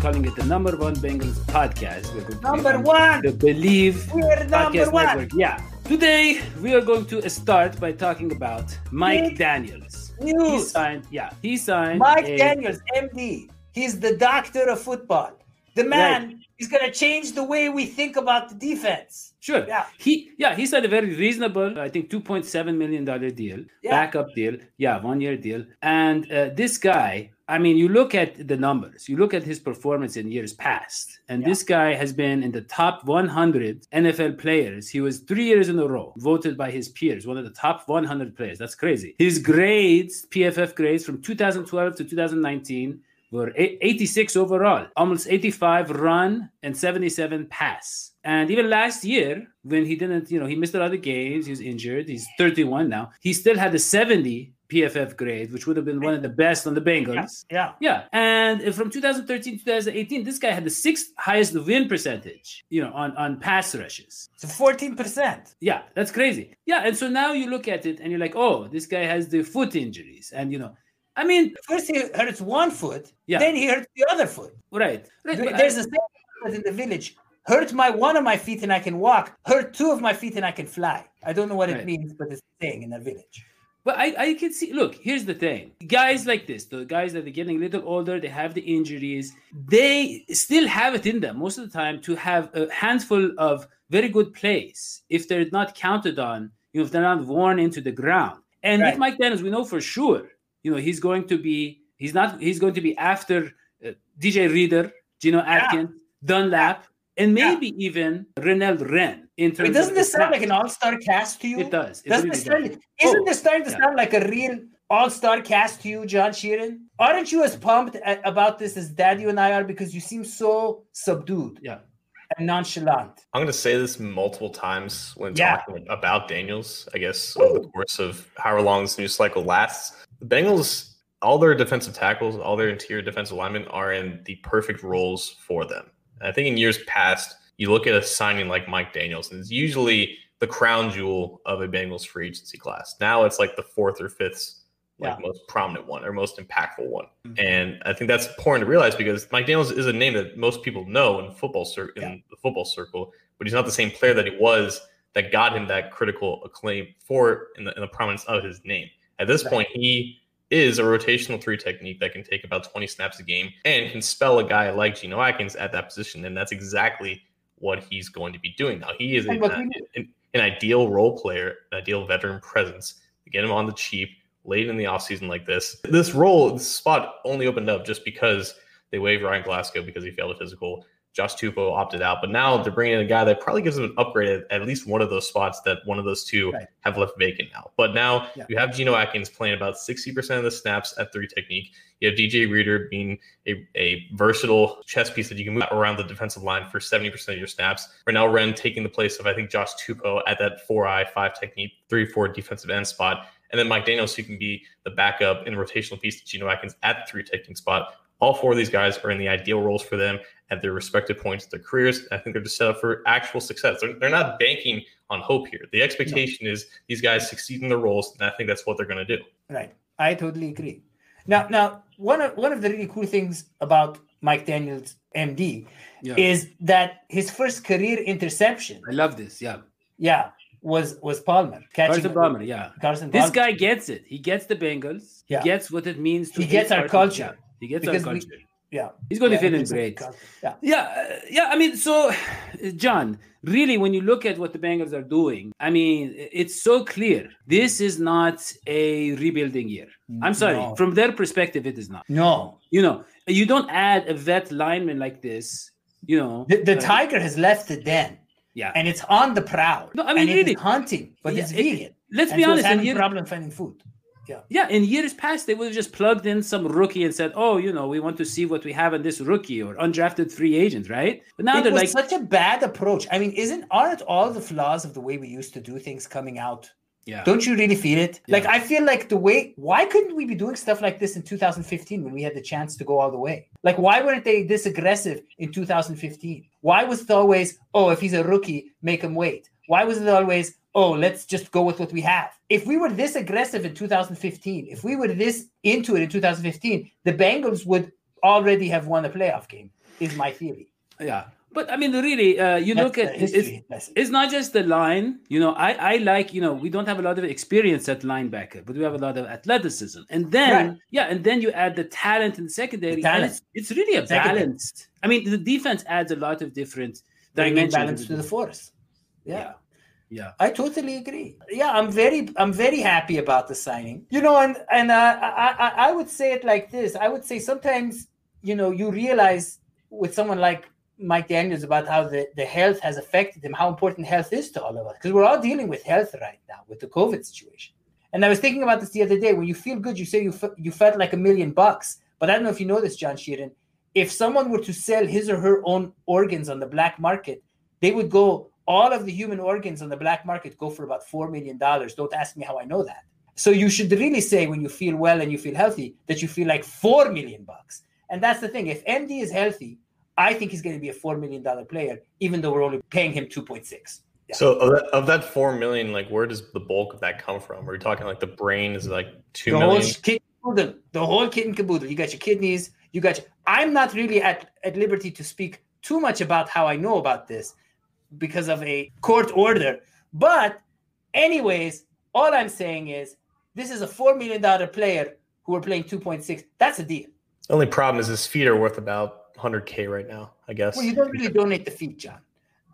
calling it the number one Bengals podcast. We're going to Number on one. The Believe We're number Podcast one. Network. Yeah. Today we are going to start by talking about Mike Big Daniels. He news. signed. Yeah, he signed. Mike a- Daniels, MD. He's the doctor of football. The man is going to change the way we think about the defense. Sure. Yeah. He yeah he signed a very reasonable, I think, two point seven million dollar deal, Yeah. backup deal. Yeah, one year deal. And uh, this guy, I mean, you look at the numbers, you look at his performance in years past, and Yeah. this guy has been in the top 100 NFL players. He was three years in a row voted by his peers, one of the top 100 players. That's crazy. His grades, PFF grades from 2012 to 2019 were 86 overall, almost 85 run and 77 pass. And even last year, when he didn't, you know, he missed a lot of games, he was injured, he's 31 now, he still had a 70 PFF grade, which would have been one of the best on the Bengals. Yeah. Yeah, and from 2013 to 2018, this guy had the sixth highest win percentage, you know, on on pass rushes. So 14%. Yeah, that's crazy. Yeah, and so now you look at it and you're like, oh, this guy has the foot injuries, and you know, I mean, First he hurts one foot, Yeah. then he hurts the other foot. right, right. but I- There's a saying in the village. Hurt my one of my feet and I can walk. Hurt two of my feet and I can fly. I don't know what it means, but it's a saying in the village. But I, I can see, look, here's the thing. Guys like this, the guys that are getting a little older, they have the injuries, they still have it in them most of the time to have a handful of very good plays if they're not counted on, you know, if they're not worn into the ground. And with Right. Mike Daniels, we know for sure, you know, he's going to be, he's not, he's going to be after uh, DJ Reader, Geno Atkins, Dunlap, and Yeah. maybe even Renell Wren. In terms Wait, doesn't this sound like an all-star cast to you? It does. It Doesn't really this sound, does. isn't Oh, this starting to yeah. sound like a real all-star cast to you, John Sheeran? Aren't you as pumped a- about this as Daddy and I are because you seem so subdued Yeah. And nonchalant? I'm going to say this multiple times when Yeah. talking about Daniels, I guess, over the course of however long this news cycle lasts. The Bengals, all their defensive tackles, all their interior defensive linemen are in the perfect roles for them. And I think in years past, you look at a signing like Mike Daniels, and it's usually the crown jewel of a Bengals free agency class. Now it's like the fourth or fifth like Yeah. most prominent one or most impactful one. Mhm. And I think that's important to realize because Mike Daniels is a name that most people know in football cir- in Yeah. the football circle, but he's not the same player that he was that got him that critical acclaim for in the, in the prominence of his name. At this Right. point, he is a rotational three technique that can take about 20 snaps a game and can spell a guy like Geno Atkins at that position. And that's exactly what he's going to be doing now. He is And an, what we do. an, an ideal role player, an ideal veteran presence get him on the cheap late in the offseason like this. This role, this spot only opened up just because they waived Ryan Glasgow because he failed a physical. Josh Tupou opted out, but now they're bringing in a guy that probably gives them an upgrade at, at least one of those spots that one of those two Right. have left vacant now. But now Yeah. you have Geno Atkins playing about 60% of the snaps at three technique. You have DJ Reader being a, a versatile chess piece that you can move around the defensive line for 70% of your snaps. Renell Wren taking the place of, I think, Josh Tupou at that four eye, five technique, three, four defensive end spot. And then Mike Daniels, who can be the backup and rotational piece to Geno Atkins at the three technique spot. All four of these guys are in the ideal roles for them at their respective points of their careers. I think they're just set up for actual success. They're, they're not banking on hope here. The expectation is these guys succeed in their roles, and I think that's what they're going to do. Right. I totally agree. Now, now one of one of the really cool things about Mike Daniels, MD, Yeah. is that his first career interception, I love this. Yeah. yeah, was was Palmer catching Carson Palmer, yeah. Carson This guy gets it. He gets the Bengals. Yeah. He gets what it means to He gets our culture. yeah. He gets Because our we- culture. yeah, He's going Yeah, to fit in great. Yeah, Yeah, uh, yeah. I mean, so John, really, when you look at what the Bengals are doing, I mean, it's so clear. This is not a rebuilding year. I'm sorry. No. From their perspective, it is not. no, You know, you don't add a vet lineman like this. You know, the, the uh, tiger has left the den Yeah. and it's on the prowl. No, I mean, and it is really. hunting, but Yeah, it's it- Let's And be so honest. Having problem finding food. yeah, yeah, in years past, they would have just plugged in some rookie and said, "Oh, you know, we want to see what we have in this rookie or undrafted free agent, right?" But now it they're like, such a bad approach. I mean, isn't aren't all the flaws of the way we used to do things coming out? "Yeah, Don't you really feel it? Like I feel like the way why couldn't we be doing stuff like this in 2015 when we had the chance to go all the way? Like why weren't they this aggressive in 2015? Why was it always, oh, if he's a rookie, make him wait? Why was it always, oh, let's just go with what we have? If we were this aggressive in 2015, if we were this into it in 2015, the Bengals would already have won a playoff game. is my theory. Yeah. But I mean, really, uh, you That's look at it's, history it's not just the line. You know, I, I like, you know, we don't have a lot of experience at linebacker, but we have a lot of athleticism. And then, Right. yeah, and then you add the talent in the secondary. The talent. And it's, it's really a Secondary. balanced. I mean, the defense adds a lot of different dimensions. balance to to the force. Yeah. Yeah. Yeah. I totally agree. Yeah, I'm very, I'm very happy about the signing. You know, and and uh, I, I, I would say it like this. I would say sometimes, you know, you realize with someone like Mike Daniels about how the, the health has affected him, how important health is to all of us, because we're all dealing with health right now with the COVID situation. And I was thinking about this the other day. When you feel good, you say you fe- you felt like a million bucks. But I don't know if you know this, John Sheeran. If someone were to sell his or her own organs on the black market, they would go all of the human organs on the black market go for about four million dollars. Don't ask me how I know that. So you should really say when you feel well and you feel healthy that you feel like four million bucks. And that's the thing. If MD is healthy, I think he's going to be a four million dollar player, even though we're only paying him two point six. Yeah. So of that, of that four million, like where does the bulk of that come from? Are we talking like the brain is like two the million? whole caboodle, the whole kit and caboodle. You got your kidneys. You got. Your, I'm not really at at liberty to speak too much about how I know about this because of a court order. But, anyways, all I'm saying is this is a four million dollar player who are playing two point six. That's a deal. The only problem is his feet are worth about 100k right now. I guess. Well, you don't really donate the feet, John.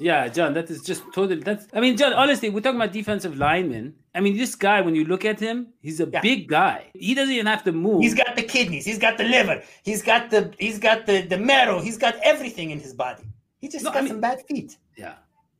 Yeah, John, that is just totally. That's. I mean, John. Honestly, we're talking about defensive linemen. I mean, this guy, when you look at him, he's a Yeah. big guy. He doesn't even have to move. He's got the kidneys. He's got the liver. He's got the. He's got the the marrow. He's got everything in his body. He just No, got I mean- some bad feet. yeah.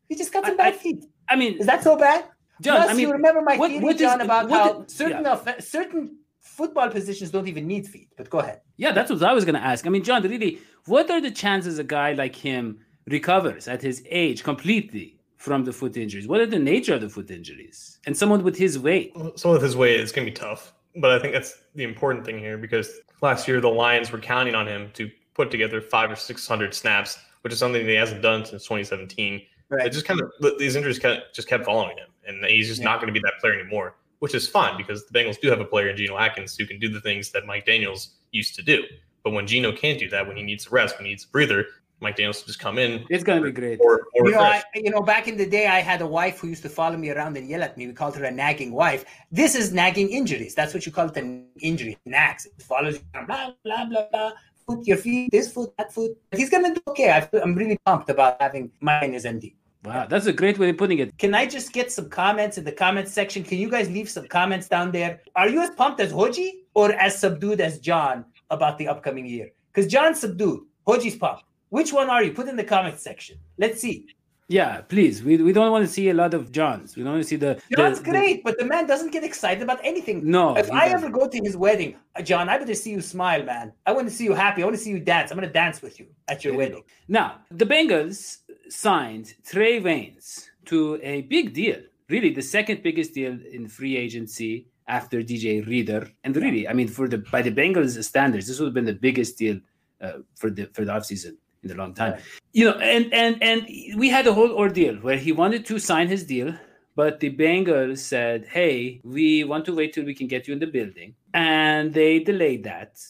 He just got I- some bad I- feet. I mean, Is that so bad? John. Plus, I mean, you remember my what- theory, what is- John, about what how is- certain yeah. of, certain football positions don't even need feet. But go ahead. Yeah, that's what I was going to ask. I mean, John, really, what are the chances a guy like him recovers at his age completely from the foot injuries? What are the nature of the foot injuries? And someone with his weight. So with his weight, is gonna be tough. But I think that's the important thing here because last year the Lions were counting on him to put together five or six hundred snaps, which is something that he hasn't done since 2017. Right. It just kind of these injuries kind of just kept following him, and he's just Yeah. not going to be that player anymore. Which is fine because the Bengals do have a player in Geno Atkins who can do the things that Mike Daniels used to do. But when Geno can't do that, when he needs a rest, when he needs a breather, Mike Daniels just come in It's going to be great. or or You know, I, you know, back in the day, I had a wife who used to follow me around and yell at me. We called her a nagging wife. This is nagging injuries. That's what you call it an injury. Nags. It follows you blah, blah, blah, blah. Foot, your feet, this foot, that foot. He's going to do okay. I feel, I'm really pumped about having mine as MD. Wow, that's a great way of putting it. Can I just get some comments in the comments section? Can you guys leave some comments down there? Are you as pumped as Hoji or as subdued as John about the upcoming year? Because John's subdued, Hoji's pumped. Which one are you? Put in the comments section. Let's see. Yeah, please. We, we don't want to see a lot of Johns. We don't want to see the. the- John's the- great, but the man doesn't get excited about anything. No, If I doesn't. ever go to his wedding, uh, John, I better see you smile, man. I want to see you happy. I want to see you dance. I'm going to dance with you at your you wedding. Now, the Bengals signed Trae Waynes to a big deal, really the second biggest deal in free agency after DJ Reader. And really, I mean, for the by the Bengals standards, this would have been the biggest deal uh, for the for the offseason in a long time. Right. You know, and and and we had a whole ordeal where he wanted to sign his deal. But the Bengals said, "Hey, we want to wait till we can get you in the building," and they delayed that,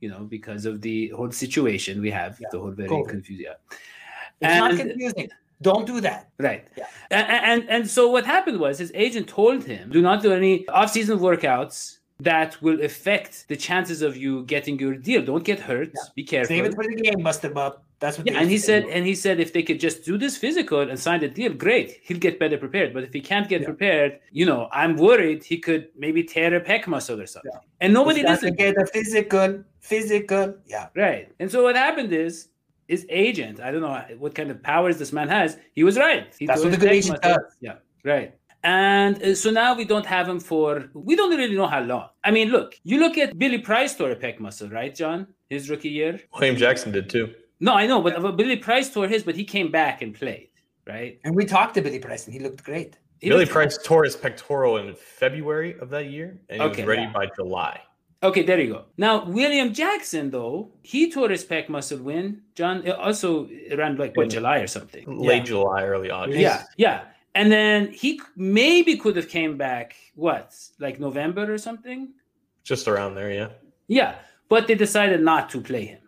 you know, because of the whole situation we have, Yeah. the whole very confused. Yeah. It's not confusing. Don't do that. Right. Yeah. And, and and so what happened was his agent told him, do not do any off-season workouts that will affect the chances of you getting your deal. Don't get hurt. Yeah. Be careful. Save it for the game, Buster Bob. Uh, that's what. Yeah, and he said, and he said, if they could just do this physical and sign the deal, great. He'll get better prepared. But if he can't get Yeah. prepared, you know, I'm worried he could maybe tear a pec muscle or something. And nobody does It's got to listened. get a physical, physical. Yeah. Right. And so what happened is his agent, I don't know what kind of powers this man has, he was right. He That's what a good agent does. Yeah, right. And uh, so now we don't have him for, we don't really know how long. I mean, look, you look at Billy Price tore a pec muscle, right, John? His rookie year? William Jackson did too. No, I know, but but Billy Price tore his, but he came back and played, right? And we talked to Billy Price and He looked great. He Billy looked- Price tore his pectoral in February of that year, and he Okay, was ready yeah. by July. Okay, there you go. Now William Jackson, though, he tore his pec muscle when John uh, also around like what July or something. Late Yeah. July, early August. Yeah, yeah. And then he maybe could have came back what, like November or something. Just around there, yeah. Yeah, but they decided not to play him.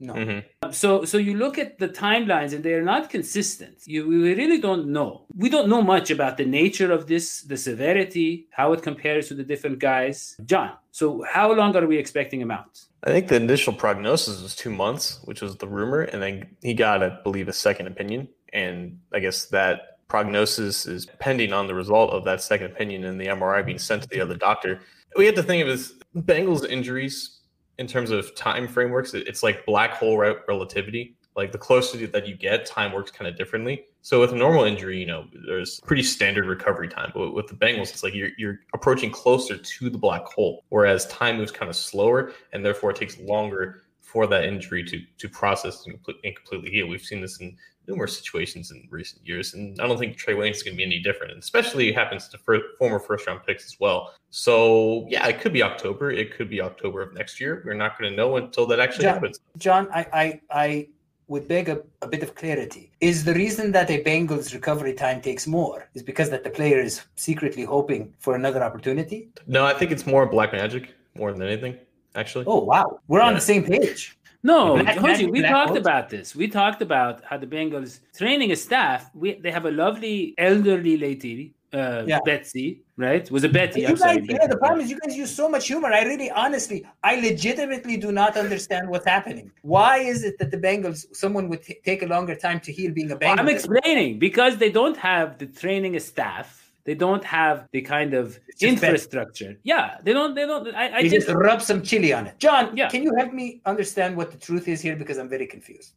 No. Mhm. So so you look at the timelines and they're not consistent. You we really don't know. We don't know much about the nature of this, the severity, how it compares to the different guys. John, so how long are we expecting him out? I think the initial prognosis was two months, which was the rumor, and then he got, I believe, a second opinion. And I guess that prognosis is pending on the result of that second opinion and the MRI being sent to the other doctor. We have to think of his Bengals injuries in terms of time frameworks. It's like black hole relativity. Like the closer that you get, time works kind of differently. So with a normal injury, you know, there's pretty standard recovery time. But with the Bengals, it's like you're you're approaching closer to the black hole, whereas time moves kind of slower, and therefore it takes longer for that injury to to process and, and completely heal. We've seen this in numerous situations in recent years, and I don't think Trae Wayne is going to be any different. And especially happens to former first round picks as well. So yeah, it could be October. It could be October of next year. We're not going to know until that actually Yeah. happens. John, I, I, I would beg a, a bit of clarity. Is the reason that a Bengals recovery time takes more is because that the player is secretly hoping for another opportunity? No, I think it's more black magic more than anything. Actually, Oh wow, we're on the same page. No, The Black Hoji, we Black talked Hole? about this. We talked about how the Bengals training a staff. We they have a lovely elderly lady, uh, Yeah. Betsy, right? Was it Betty? You I'm guys, sorry. you know, the problem is you guys use so much humor. I really, honestly, I legitimately do not understand what's happening. Why is it that the Bengals, someone would t- take a longer time to heal being a Bengal? I'm explaining because they don't have the training staff. They don't have the kind of It's just bad. infrastructure. Yeah, they don't. They don't. I, I you just just rub some chili on it. John, Yeah. can you help me understand what the truth is here? Because I'm very confused.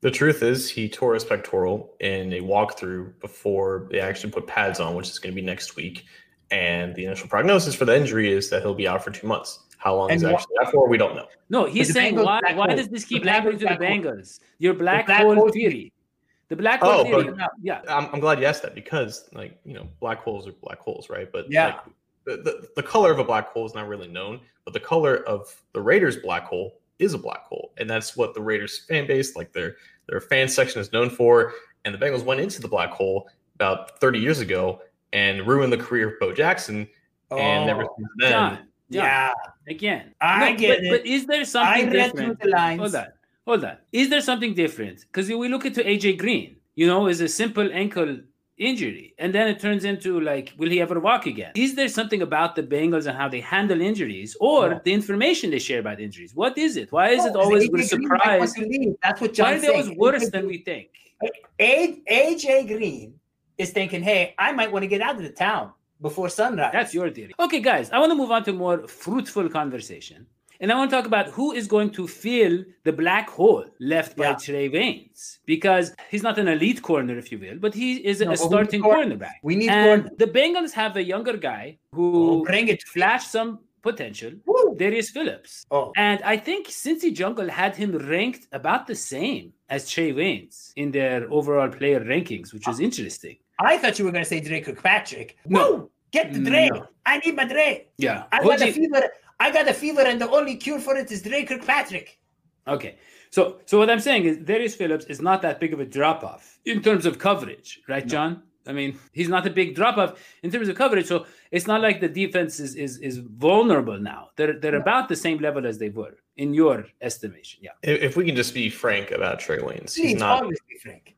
The truth is, he tore his pectoral in a walkthrough before they actually put pads on, which is going to be next week. And the initial prognosis for the injury is that he'll be out for two months. How long And is wha- actually out for? We don't know. no. He's saying why? Why does this keep happening to the Bengals Bengals? Your black, black hole hole theory. The black hole Oh, theory. but- yeah. I'm, I'm glad you asked that because, like, you know, black holes are black holes, right? But Yeah. like, the, the, the color of a black hole is not really known, but the color of the Raiders' black hole is a black hole, and that's what the Raiders fan base, like their their fan section, is known for. And the Bengals went into the black hole about 30 years ago and ruined the career of Bo Jackson, and ever Oh, since then, John, John, yeah, again. I No, get but, it. But is there something I something read different? through the lines. Hold on, hold on. Is there something different? Because we look into AJ Green, you know, is a simple ankle injury, and then it turns into like, will he ever walk again? Is there something about the Bengals and how they handle injuries, or No. the information they share about injuries? What is it? Why is No, it always AJ we're Green might want surprised? That's what Why John's are they always worse AJ than we think? AJ Green is thinking, hey, I might want to get out of the town before sunrise. That's your theory. Okay, guys, I want to move on to a more fruitful conversation. And I want to talk about who is going to fill the black hole left by Yeah. Trae Waynes. Because he's not an elite corner, if you will, but he is No, a but we need starting cor- cornerback. we need and corner. the Bengals have a younger guy Oh, who bring it. flashed some potential, Woo. Darius Phillips. Oh, And I think Cincy Jungle had him ranked about the same as Trae Waynes in their overall player rankings, which is interesting. I thought you were going to say Drake Kirkpatrick. No. Get the Drake. No. I need my Drake. Yeah. I got a fever. I got a fever, and the only cure for it is Dre Kirkpatrick. Okay. So so what I'm saying is Darius Phillips is not that big of a drop off in terms of coverage, right, John? I mean, he's not a big drop off in terms of coverage. So it's not like the defense is is, is vulnerable now. They're they're about the same level as they were in your estimation. Yeah. if, if we can just be frank about Trae Waynes, he's Please, not always be frank.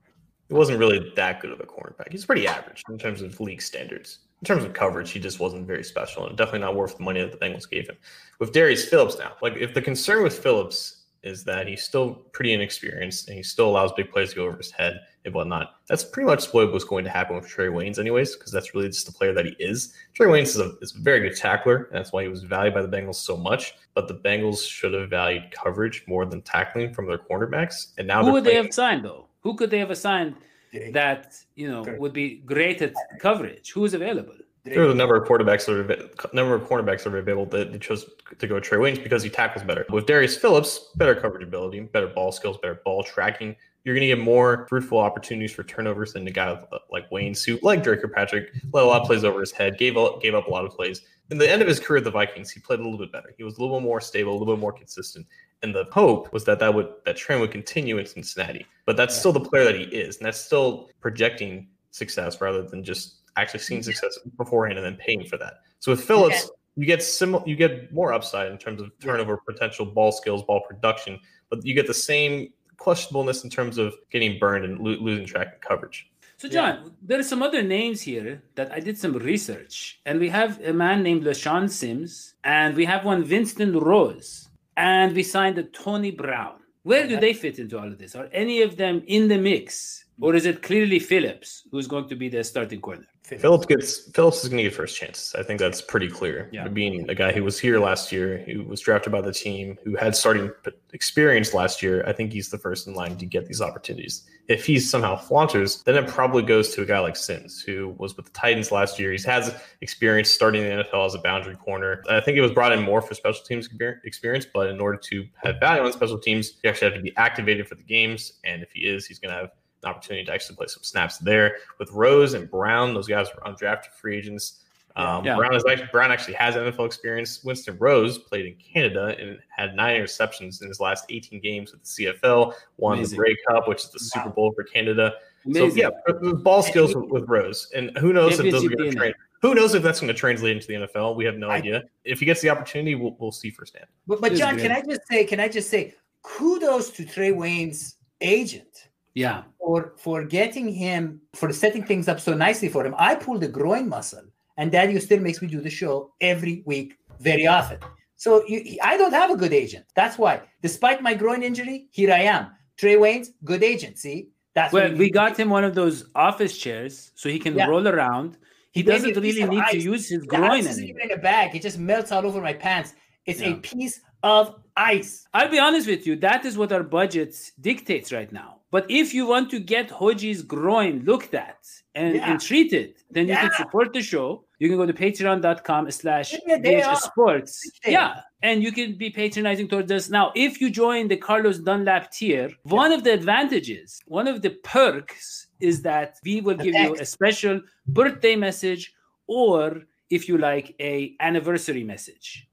he wasn't really that good of a cornerback. He's pretty average in terms of league standards. In terms of coverage, he just wasn't very special and definitely not worth the money that the Bengals gave him. With Darius Phillips now, like if the concern with Phillips is that he's still pretty inexperienced and he still allows big plays to go over his head and whatnot, that's pretty much what was going to happen with Trae Waynes, anyways, because that's really just the player that he is. Trae Waynes is a, is a very good tackler, and that's why he was valued by the Bengals so much. But the Bengals should have valued coverage more than tackling from their cornerbacks. And now Who would they have signed though? Who could they have assigned Dre. that you know Correct. would be great at coverage? Who is available? Dre. There are the number of quarterbacks that are number of cornerbacks that are available that they chose to go Trae Waynes because he tackles better. With Darius Phillips, better coverage ability, better ball skills, better ball tracking. You're going to get more fruitful opportunities for turnovers than a guy uh, like Wayne Suit, like Dre Kirkpatrick, let a lot of plays over his head, gave up, gave up a lot of plays. In the end of his career at the Vikings, he played a little bit better. He was a little bit more stable, a little bit more consistent. And the hope was that that would that trend would continue in Cincinnati. But that's Yeah. still the player that he is, and that's still projecting success rather than just actually seeing success beforehand and then paying for that. So with Phillips, you get similar, you get more upside in terms of turnover potential, ball skills, ball production, but you get the same questionableness in terms of getting burned and lo- losing track of coverage. So, John, yeah. there are some other names here that I did some research, and we have a man named LeShaun Sims, and we have one Winston Rose, and we signed a Tony Brown. Where do they fit into all of this? Are any of them in the mix, or is it clearly Phillips who's going to be the starting corner? Phillips gets Phillips is going to get first chances. I think that's pretty clear. Yeah. Being a guy who was here last year, who was drafted by the team, who had starting experience last year, I think he's the first in line to get these opportunities. If he somehow flaunters, then it probably goes to a guy like Sims, who was with the Titans last year. He has experience starting in the NFL as a boundary corner. I think it was brought in more for special teams experience, but in order to have value on special teams, you actually have to be activated for the games. And if he is, he's going to have opportunity to actually play some snaps there. With Rose and Brown, those guys were undrafted free agents. Um, yeah. Brown is actually, Brown actually has NFL experience. Winston Rose played in Canada and had nine interceptions in his last 18 games with the CFL. Won Amazing. the Grey Cup, which is the wow. Super Bowl for Canada. Amazing. So yeah, ball skills with, with Rose, and who knows if those are going to train. Who knows if that's going to translate into the NFL? We have no I, idea. If he gets the opportunity, we'll, we'll see firsthand. But, but John, can I just say? Can I just say? Kudos to Trae Waynes' agent yeah. For for getting him for setting things up so nicely for him. I pulled a groin muscle, and Daddy still makes me do the show every week, very often. So you, I don't have a good agent. That's why, despite my groin injury, here I am. Trae Waynes, good agent. See, that's well, we got him one of those office chairs so he can yeah. roll around. He, he doesn't really need ice. to use his groin. The isn't even in a bag. It just melts all over my pants. It's yeah. a piece of ice. I'll be honest with you. That is what our budget dictates right now. But if you want to get Hoji's groin looked at and, yeah. and treated, then you can support the show. You can go to patreon.com slash sports. Yeah. And you can be patronizing towards us. Now, if you join the Carlos Dunlap tier, one of the advantages, one of the perks is that we will give you a special birthday message or if you like a anniversary message.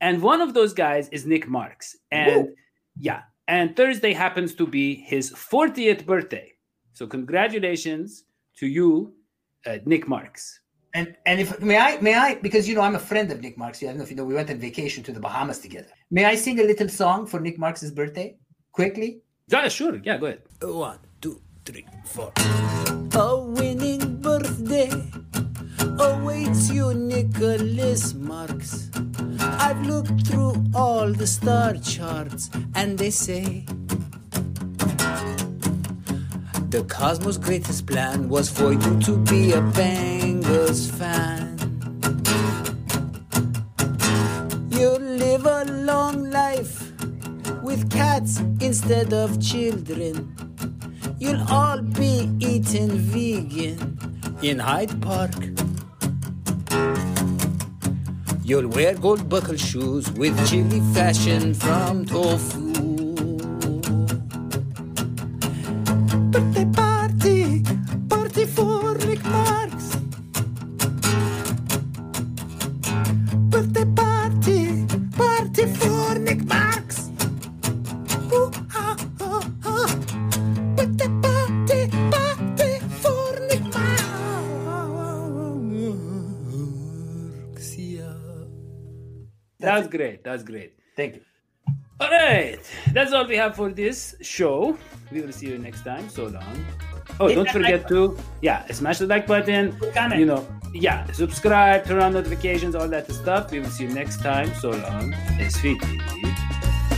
And one of those guys is Nick Marks. And Woo. yeah, and Thursday happens to be his 40th birthday. So congratulations to you, uh, Nick Marks. And and if may I may I because you know I'm a friend of Nick Marks. I don't know if you know we went on vacation to the Bahamas together. May I sing a little song for Nick Marks' birthday quickly? Yeah, sure. Yeah, go ahead. One, two, three, four. A winning birthday awaits you, Nicholas Marks. I've looked through all the star charts, and they say the cosmos' greatest plan was for you to be a Bengals fan. You'll live a long life with cats instead of children. You'll all be eating vegan in Hyde Park. You'll wear gold buckle shoes with chili fashion from tofu. That was great. That's great. Thank you. All right. That's all we have for this show. We will see you next time. So long. Oh, Hit don't forget like to, yeah, smash the like button. You know, yeah, subscribe, turn on notifications, all that stuff. We will see you next time. So long. It's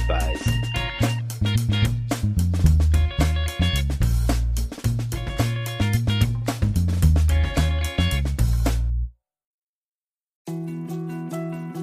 Bye.